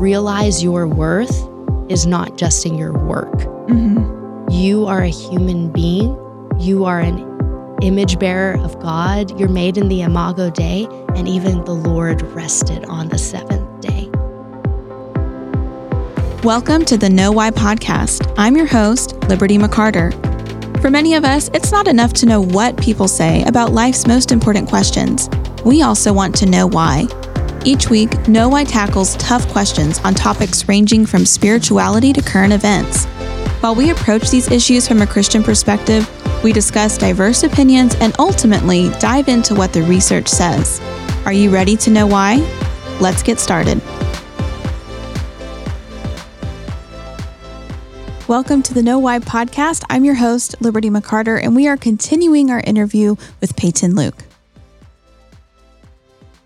realize your worth is not just in your work. Mm-hmm. You are a human being. You are an image bearer of God. You're made in the Imago Dei, and even the Lord rested on the seventh day. Welcome to the Know Why podcast. I'm your host, Liberty McCarter. For many of us, it's not enough to know what people say about life's most important questions. We also want to know why. Each week, Know Why tackles tough questions on topics ranging from spirituality to current events. While we approach these issues from a Christian perspective, we discuss diverse opinions and ultimately dive into what the research says. Are you ready to know why? Let's get started. Welcome to the Know Why podcast. I'm your host, Liberty McCarter, and we are continuing our interview with Peyton Luke.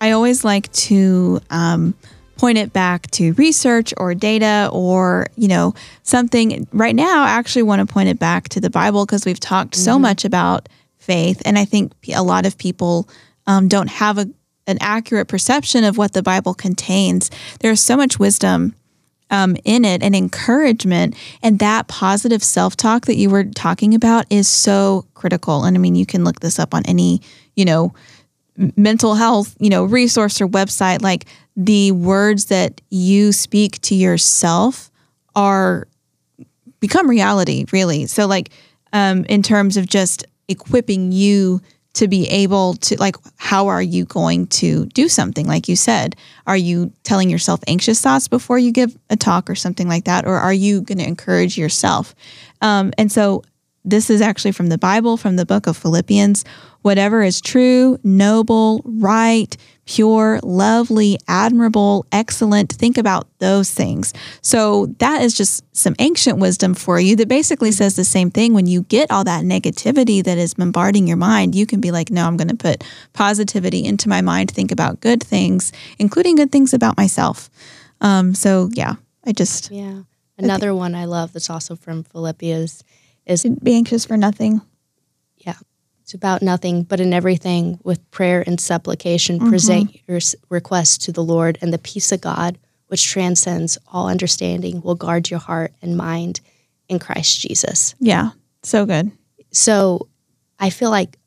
I always like to um, point it back to research or data or, you know, something. Right now, I actually want to point it back to the Bible because we've talked mm-hmm. so much about faith. And I think a lot of people um, don't have a, an accurate perception of what the Bible contains. There's so much wisdom um, in it and encouragement. And that positive self talk that you were talking about is so critical. And I mean, you can look this up on any, you know, mental health, you know, resource or website, like the words that you speak to yourself are become reality, really. So, like, um, in terms of just equipping you to be able to, like, how are you going to do something? Like you said, are you telling yourself anxious thoughts before you give a talk or something like that? Or are you going to encourage yourself? Um, and so, this is actually from the Bible, from the book of Philippians. Whatever is true, noble, right, pure, lovely, admirable, excellent. Think about those things. So, that is just some ancient wisdom for you that basically says the same thing. When you get all that negativity that is bombarding your mind, you can be like, no, I'm going to put positivity into my mind, think about good things, including good things about myself. Um, so, yeah, I just. Yeah. Another I one I love that's also from Philippians is be anxious for nothing. Yeah. It's about nothing, but in everything with prayer and supplication, mm-hmm. present your requests to the Lord, and the peace of God, which transcends all understanding, will guard your heart and mind in Christ Jesus. Yeah. So good. So I feel like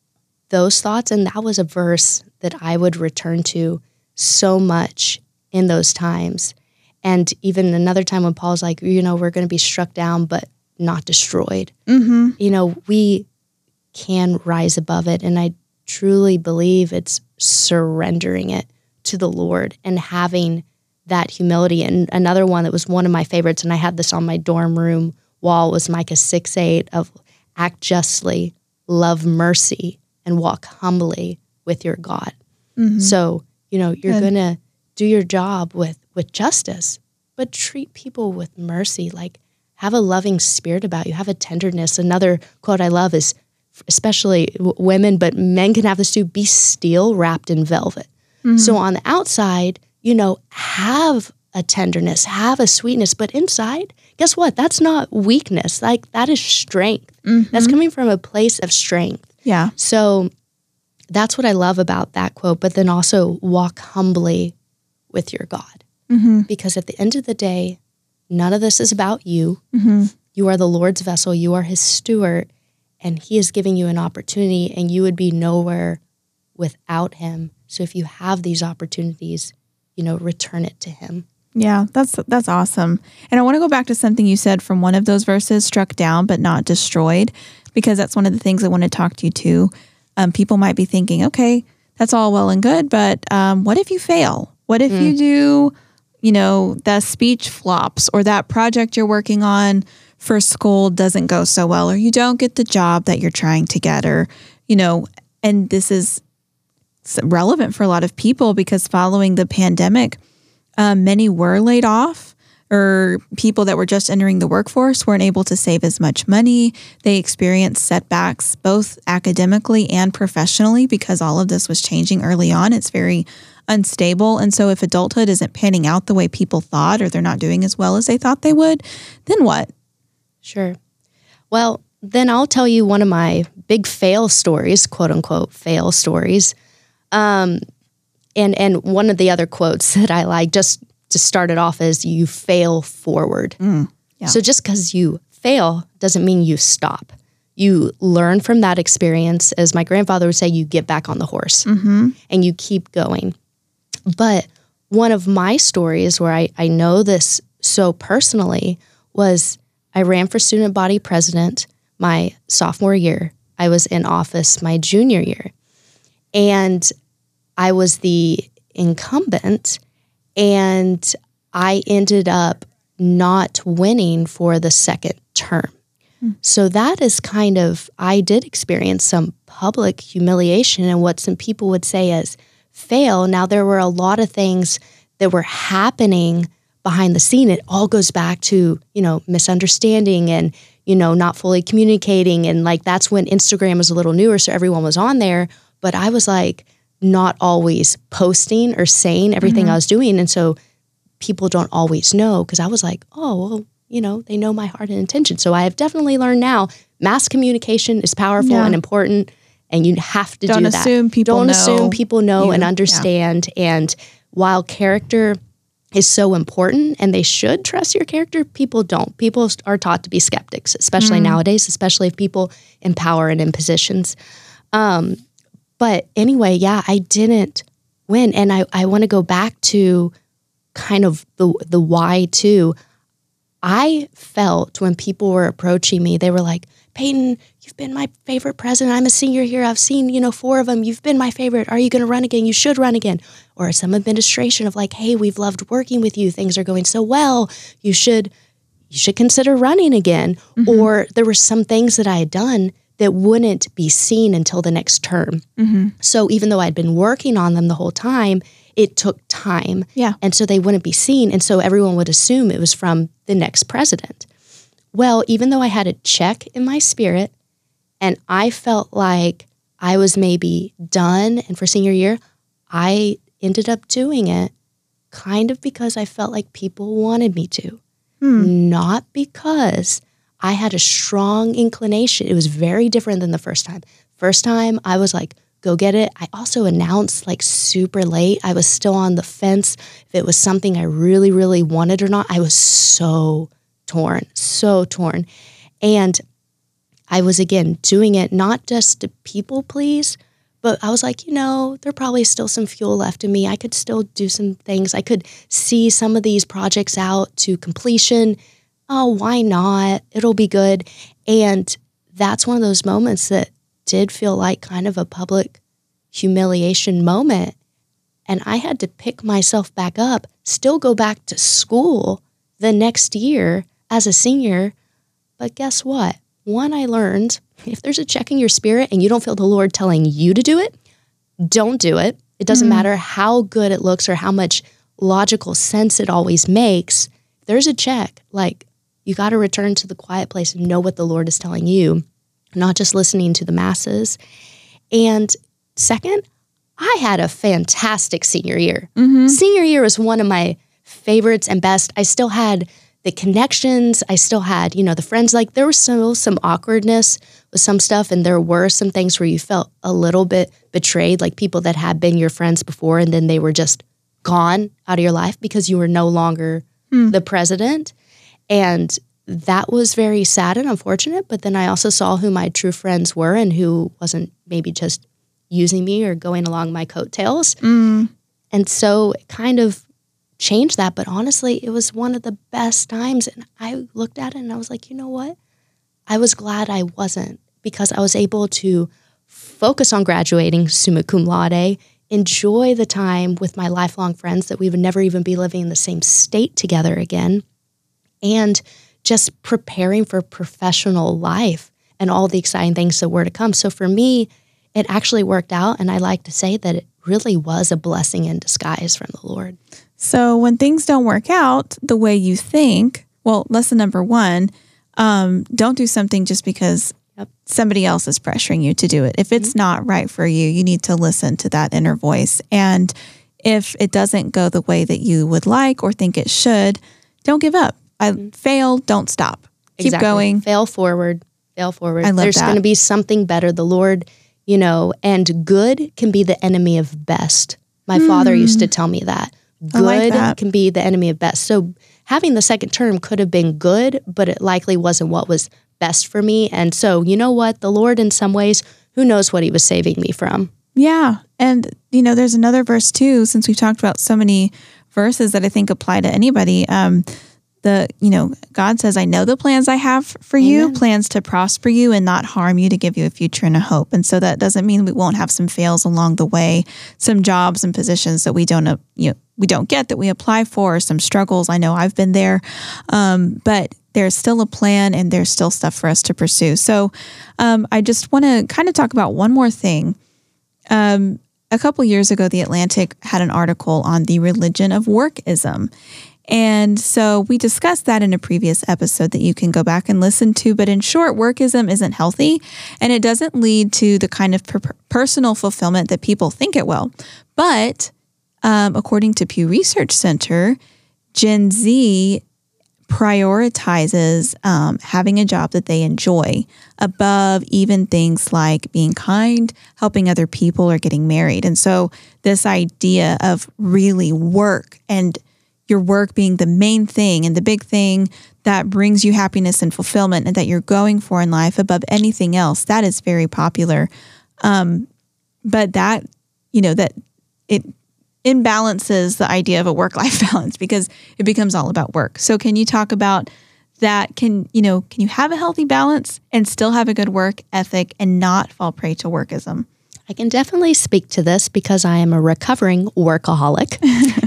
those thoughts, and that was a verse that I would return to so much in those times. And even another time when Paul's like, you know, we're going to be struck down, but not destroyed. Mm-hmm. You know, we can rise above it. And I truly believe it's surrendering it to the Lord and having that humility. And another one that was one of my favorites, and I had this on my dorm room wall, was Micah 6 8 of act justly, love mercy, and walk humbly with your God. Mm-hmm. So, you know, you're going to do your job with, with justice, but treat people with mercy. Like, have a loving spirit about you, have a tenderness. Another quote I love is, especially women, but men can have this too be steel wrapped in velvet. Mm-hmm. So on the outside, you know, have a tenderness, have a sweetness, but inside, guess what? That's not weakness. Like that is strength. Mm-hmm. That's coming from a place of strength. Yeah. So that's what I love about that quote, but then also walk humbly with your God. Mm-hmm. Because at the end of the day, None of this is about you. Mm-hmm. You are the Lord's vessel, you are his steward, and he is giving you an opportunity, and you would be nowhere without him. So if you have these opportunities, you know, return it to him. Yeah, that's that's awesome. And I want to go back to something you said from one of those verses, struck down but not destroyed, because that's one of the things I want to talk to you to. Um, people might be thinking, okay, that's all well and good, but um, what if you fail? What if mm. you do you know, that speech flops or that project you're working on for school doesn't go so well or you don't get the job that you're trying to get or, you know, and this is relevant for a lot of people because following the pandemic, um, many were laid off or people that were just entering the workforce weren't able to save as much money. They experienced setbacks both academically and professionally because all of this was changing early on. It's very unstable. And so if adulthood isn't panning out the way people thought or they're not doing as well as they thought they would, then what? Sure. Well, then I'll tell you one of my big fail stories, quote unquote fail stories. Um, and and one of the other quotes that I like, just to start it off as you fail forward. Mm, yeah. So just because you fail doesn't mean you stop. You learn from that experience. As my grandfather would say, you get back on the horse mm-hmm. and you keep going. But one of my stories where I, I know this so personally was I ran for student body president my sophomore year. I was in office my junior year. And I was the incumbent. And I ended up not winning for the second term. Hmm. So that is kind of, I did experience some public humiliation and what some people would say is fail. Now, there were a lot of things that were happening behind the scene. It all goes back to, you know, misunderstanding and, you know, not fully communicating. And like that's when Instagram was a little newer. So everyone was on there. But I was like not always posting or saying everything I was doing. And so people don't always know because I was like, oh, well, you know, they know my heart and intention. So I have definitely learned now mass communication is powerful Yeah. and important, and you have to Don't do that. assume people don't know assume people know you. and Yeah. understand. And while character is so important and they should trust your character, people don't. People are taught to be skeptics, especially Mm. nowadays, especially if people in power and in positions. Um, but anyway, yeah, I didn't win. And I, I want to go back to kind of the the why too. I felt when people were approaching me, they were like, Peyton, you've been my favorite president. I'm a senior here. I've seen, you know, four of them. You've been my favorite. Are you going to run again? You should run again. Or some administration of like, hey, we've loved working with you. Things are going so well. You should you should consider running again. Mm-hmm. Or there were some things that I had done that wouldn't be seen until the next term. Mm-hmm. So even though I'd been working on them the whole time, it took time. Yeah. And so they wouldn't be seen. And so everyone would assume it was from the next president. Well, even though I had a check in my spirit and I felt like I was maybe done, and for senior year, I ended up doing it kind of because I felt like people wanted me to, hmm. not because I had a strong inclination. It was very different than the first time. First time, I was like, go get it. I also announced like super late. I was still on the fence if it was something I really, really wanted or not. I was so torn, so torn. And I was again doing it not just to people please, but I was like, you know, there probably still some fuel left in me. I could still do some things. I could see some of these projects out to completion. Oh, why not? It'll be good. And that's one of those moments that did feel like kind of a public humiliation moment. And I had to pick myself back up, still go back to school the next year as a senior. But guess what? One, I learned if there's a check in your spirit and you don't feel the Lord telling you to do it, don't do it. It doesn't mm-hmm. matter how good it looks or how much logical sense it always makes. There's a check, like you got to return to the quiet place and know what the Lord is telling you, not just listening to the masses. And second, I had a fantastic senior year. Mm-hmm. Senior year was one of my favorites and best. I still had the connections. I still had, you know, the friends. Like there was still some awkwardness with some stuff, and there were some things where you felt a little bit betrayed, like people that had been your friends before, and then they were just gone out of your life because you were no longer hmm. the president. And that was very sad and unfortunate. But then I also saw who my true friends were and who wasn't maybe just using me or going along my coattails. Mm. And so it kind of changed that. But honestly, it was one of the best times. And I looked at it and I was like, you know what? I was glad I wasn't because I was able to focus on graduating summa cum laude, enjoy the time with my lifelong friends that we would never even be living in the same state together again, and just preparing for professional life and all the exciting things that were to come. So for me, it actually worked out. And I like to say that it really was a blessing in disguise from the Lord. So when things don't work out the way you think, well, lesson number one, um, don't do something just because Yep. somebody else is pressuring you to do it. If it's not right for you, you need to listen to that inner voice. And if it doesn't go the way that you would like or think it should, don't give up. I failed, don't stop. Keep Exactly. going. Fail forward. Fail forward. I love There's going to be something better. The Lord, you know, and good can be the enemy of best. My father used to tell me that. good like that. can be the enemy of best. So having the second term could have been good, but it likely wasn't what was best for me. And so, you know what? The Lord, in some ways, who knows what He was saving me from? Yeah. And, you know, there's another verse too, since we've talked about so many verses that I think apply to anybody. Um, the, you know, God says, I know the plans I have for you, plans to prosper you and not harm you, to give you a future and a hope. And so that doesn't mean we won't have some fails along the way, some jobs and positions that we don't, you know, we don't get that we apply for, some struggles. I know I've been there. Um, but there's still a plan and there's still stuff for us to pursue. So um, I just want to kind of talk about one more thing Um, a couple years ago, The Atlantic had an article on the religion of workism. And so we discussed that in a previous episode that you can go back and listen to. But in short, workism isn't healthy and it doesn't lead to the kind of per- personal fulfillment that people think it will. But um, according to Pew Research Center, Gen Z prioritizes um, having a job that they enjoy above even things like being kind, helping other people, or getting married. And so, this idea of really work and your work being the main thing and the big thing that brings you happiness and fulfillment and that you're going for in life above anything else, that is very popular. Um, but that, you know, that it imbalances the idea of a work life balance because it becomes all about work. So can you talk about that can, you know, can you have a healthy balance and still have a good work ethic and not fall prey to workism? I can definitely speak to this because I am a recovering workaholic.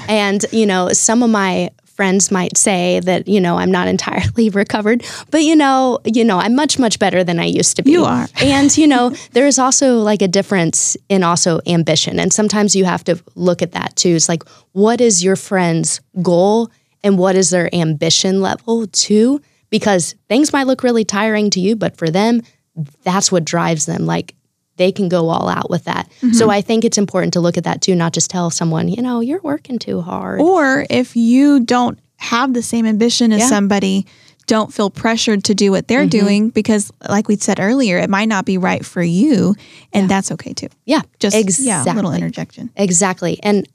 and, you know, some of my friends might say that, you know, I'm not entirely recovered, but you know, you know, I'm much much better than I used to be. You are. and, you know, there is also like a difference in also ambition. And sometimes you have to look at that too. It's like what is your friend's goal and what is their ambition level too? Because things might look really tiring to you, but for them, that's what drives them. Like they can go all out with that. So I think it's important to look at that too, not just tell someone, you know, you're working too hard. Or if you don't have the same ambition as Yeah. somebody, don't feel pressured to do what they're doing because, like we said earlier, it might not be right for you, and that's okay too. yeah, Just exactly. yeah, a little interjection. Exactly. And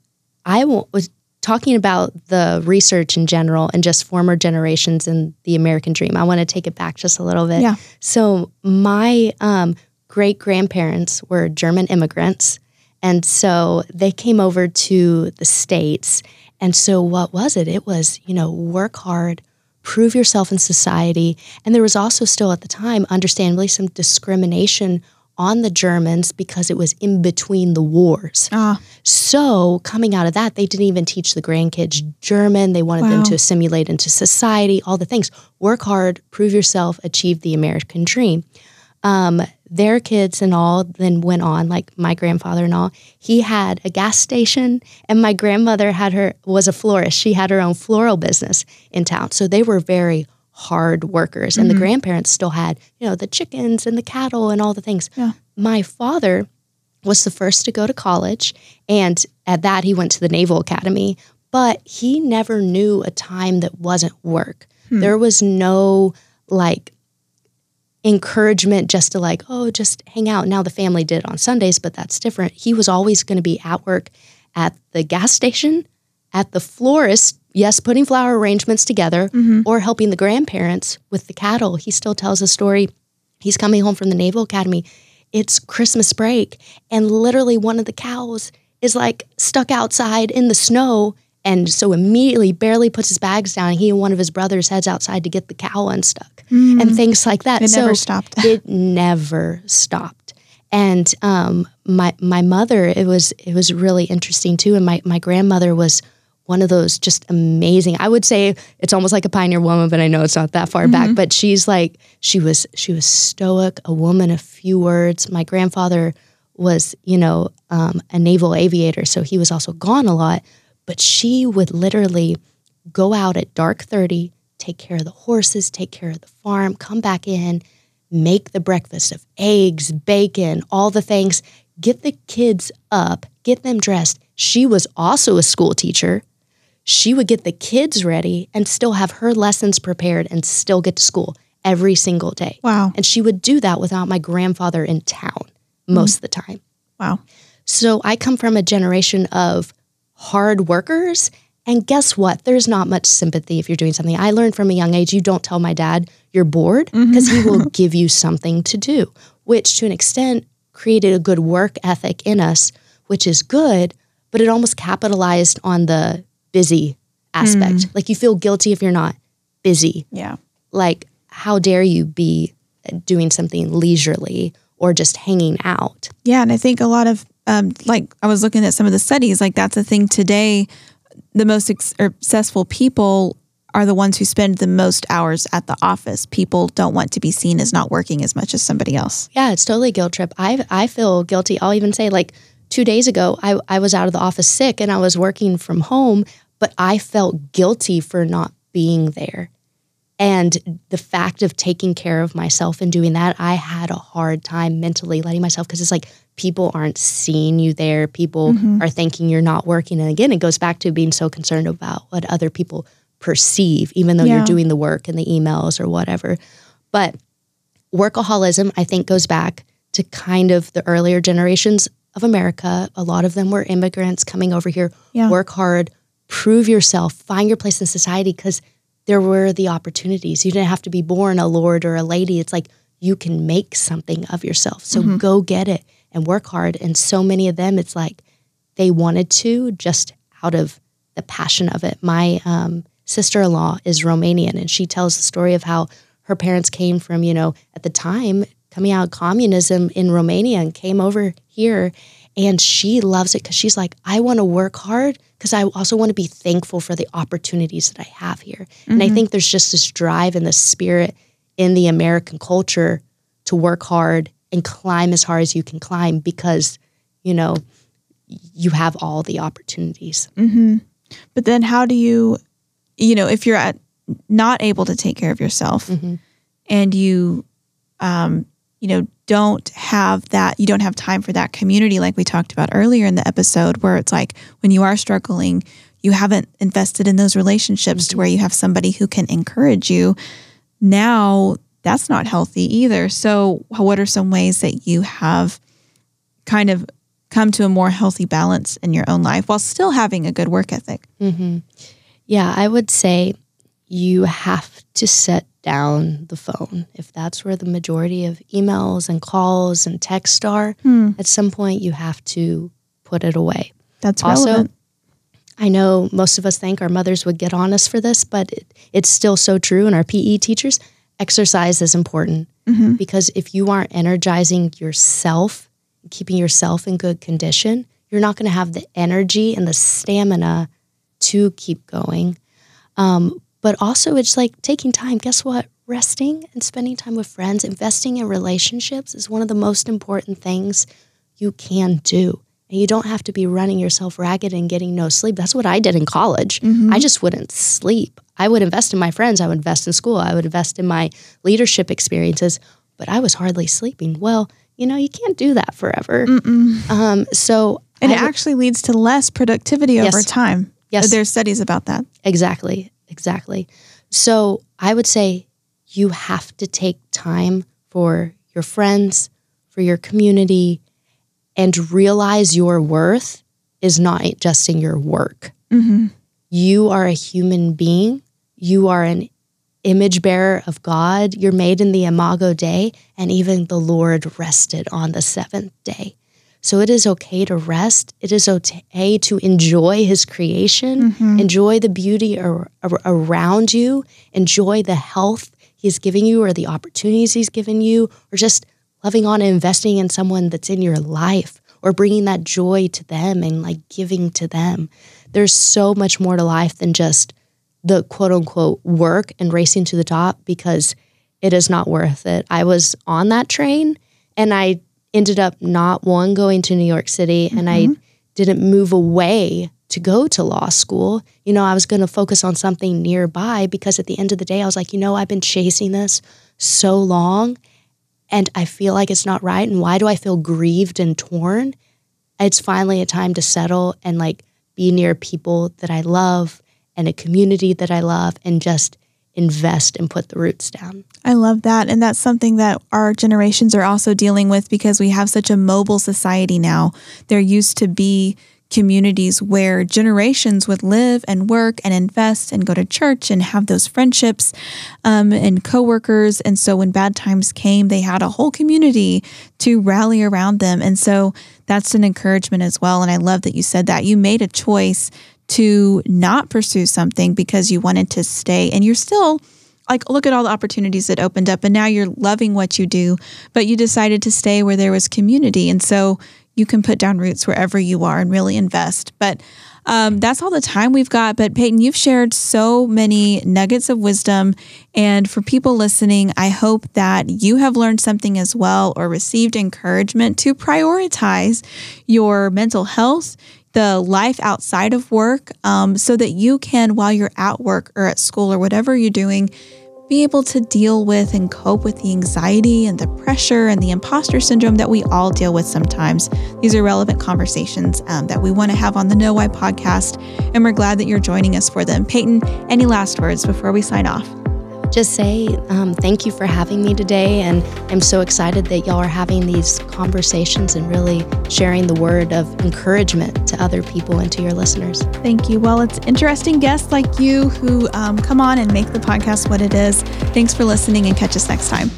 i was talking about the research in general and just former generations and the American dream. I want to take it back just a little bit. Yeah. So my um, great grandparents were German immigrants. And so they came over to the States. And so what was it? It was, you know, work hard, prove yourself in society. And there was also still at the time, understandably, some discrimination on the Germans because it was in between the wars. Ah, So, coming out of that, they didn't even teach the grandkids German. They wanted them to assimilate into society, all the things. Work hard, prove yourself, achieve the American dream. Um, their kids and all then went on, like my grandfather and all. He had a gas station, and my grandmother had her was a florist. She had her own floral business in town. So they were very hard workers, and the mm-hmm. grandparents still had, you know, the chickens and the cattle and all the things. Yeah. My father was the first to go to college. And at that, he went to the Naval Academy. But he never knew a time that wasn't work. Hmm. There was no like encouragement just to like, oh, just hang out. Now the family did on Sundays, but that's different. He was always going to be at work at the gas station, at the florist, yes, putting flower arrangements together, mm-hmm. or helping the grandparents with the cattle. He still tells a story. He's coming home from the Naval Academy. It's Christmas break, and literally one of the cows is like stuck outside in the snow. And so immediately, barely puts his bags down. He and one of his brothers heads outside to get the cow unstuck and things like that. It so never stopped. it never stopped. And um, my my mother, it was it was really interesting too. And my my grandmother was one of those just amazing. I would say it's almost like a pioneer woman, but I know it's not that far back. But she's like she was she was stoic, a woman of few words. My grandfather was you know um, a naval aviator, so he was also gone a lot. But she would literally go out at dark thirty, take care of the horses, take care of the farm, come back in, make the breakfast of eggs, bacon, all the things, get the kids up, get them dressed. She was also a school teacher. She would get the kids ready and still have her lessons prepared and still get to school every single day. wow, And she would do that without my grandfather in town most mm-hmm. of the time. wow, So I come from a generation of hard workers And guess what? There's not much sympathy if you're doing something. I learned from a young age you don't tell my dad you're bored mm-hmm. because he will give you something to do, which to an extent created a good work ethic in us, which is good, but it almost capitalized on the busy aspect. Mm. Like you feel guilty if you're not busy. Yeah. Like, how dare you be doing something leisurely or just hanging out? Yeah, and I think a lot of um, like I was looking at some of the studies, like that's a thing today. The most successful people are the ones who spend the most hours at the office. People don't want to be seen as not working as much as somebody else. Yeah, it's totally guilt trip. I I feel guilty. I'll even say like two days ago, I, I was out of the office sick and I was working from home, but I felt guilty for not being there. And the fact of taking care of myself and doing that, I had a hard time mentally letting myself because it's like people aren't seeing you there. People mm-hmm. are thinking you're not working. And again, it goes back to being so concerned about what other people perceive, even though Yeah. you're doing the work and the emails or whatever. But workaholism, I think, goes back to kind of the earlier generations of America. A lot of them were immigrants coming over here, Yeah. work hard, prove yourself, find your place in society because there were the opportunities. You didn't have to be born a lord or a lady. It's like you can make something of yourself. So go get it and work hard. And so many of them, it's like they wanted to just out of the passion of it. My um, sister in law is Romanian, and she tells the story of how her parents came from, you know, at the time coming out of communism in Romania and came over here. And she loves it because she's like, I want to work hard because I also want to be thankful for the opportunities that I have here. And I mm-hmm. think there's just this drive and this spirit in the American culture to work hard and climb as hard as you can climb because, you know, you have all the opportunities. Mm-hmm. But then how do you, you know, if you're at not able to take care of yourself mm-hmm. and you, um, you know, don't have that, you don't have time for that community like we talked about earlier in the episode, where it's like when you are struggling, you haven't invested in those relationships to mm-hmm. where you have somebody who can encourage you. Now that's not healthy either. So, what are some ways that you have kind of come to a more healthy balance in your own life while still having a good work ethic? Mm-hmm. Yeah, I would say you have to set down the phone. If that's where the majority of emails and calls and texts are, at some point you have to put it away. That's Also, relevant. I know most of us think our mothers would get on us for this, but it, it's still so true. And our PE teachers, exercise is important because if you aren't energizing yourself, keeping yourself in good condition, you're not going to have the energy and the stamina to keep going. Um, but also, it's like taking time. Guess what? Resting and spending time with friends, investing in relationships is one of the most important things you can do. And you don't have to be running yourself ragged and getting no sleep. That's what I did in college. I just wouldn't sleep. I would invest in my friends. I would invest in school. I would invest in my leadership experiences, but I was hardly sleeping. Well, you know, you can't do that forever. Um, so, And I it would- actually leads to less productivity over time. Yes. There's studies about that. Exactly. Exactly. So I would say you have to take time for your friends, for your community, and realize your worth is not just in your work. Mm-hmm. You are a human being. You are an image bearer of God. You're made in the imago Dei, and even the Lord rested on the seventh day. So it is okay to rest. It is okay to enjoy His creation, mm-hmm. enjoy the beauty ar- ar- around you, enjoy the health He's giving you or the opportunities He's given you, or just loving on and investing in someone that's in your life or bringing that joy to them and like giving to them. There's so much more to life than just the quote unquote work and racing to the top because it is not worth it. I was on that train and I ended up not one going to New York City and I mm-hmm. didn't move away to go to law school. You know, I was going to focus on something nearby because at the end of the day I was like, you know, I've been chasing this so long and I feel like it's not right and why do I feel grieved and torn? It's finally a time to settle and like be near people that I love and a community that I love and just invest and put the roots down. I love that. And that's something that our generations are also dealing with because we have such a mobile society now. There used to be communities where generations would live and work and invest and go to church and have those friendships um, and coworkers. And so when bad times came, they had a whole community to rally around them. And so that's an encouragement as well. And I love that you said that you made a choice to not pursue something because you wanted to stay and you're still like look at all the opportunities that opened up and now you're loving what you do but you decided to stay where there was community and so you can put down roots wherever you are and really invest. But um, that's all the time we've got. But Peyton, you've shared so many nuggets of wisdom. And for people listening, I hope that you have learned something as well or received encouragement to prioritize your mental health, the life outside of work, um, so that you can, while you're at work or at school or whatever you're doing, be able to deal with and cope with the anxiety and the pressure and the imposter syndrome that we all deal with sometimes. These are relevant conversations um, that we want to have on the Know Why podcast, and we're glad that you're joining us for them. Peyton, any last words before we sign off? Just say um, thank you for having me today. And I'm so excited that y'all are having these conversations and really sharing the word of encouragement to other people and to your listeners. Thank you. Well, it's interesting guests like you who um, come on and make the podcast what it is. Thanks for listening and catch us next time.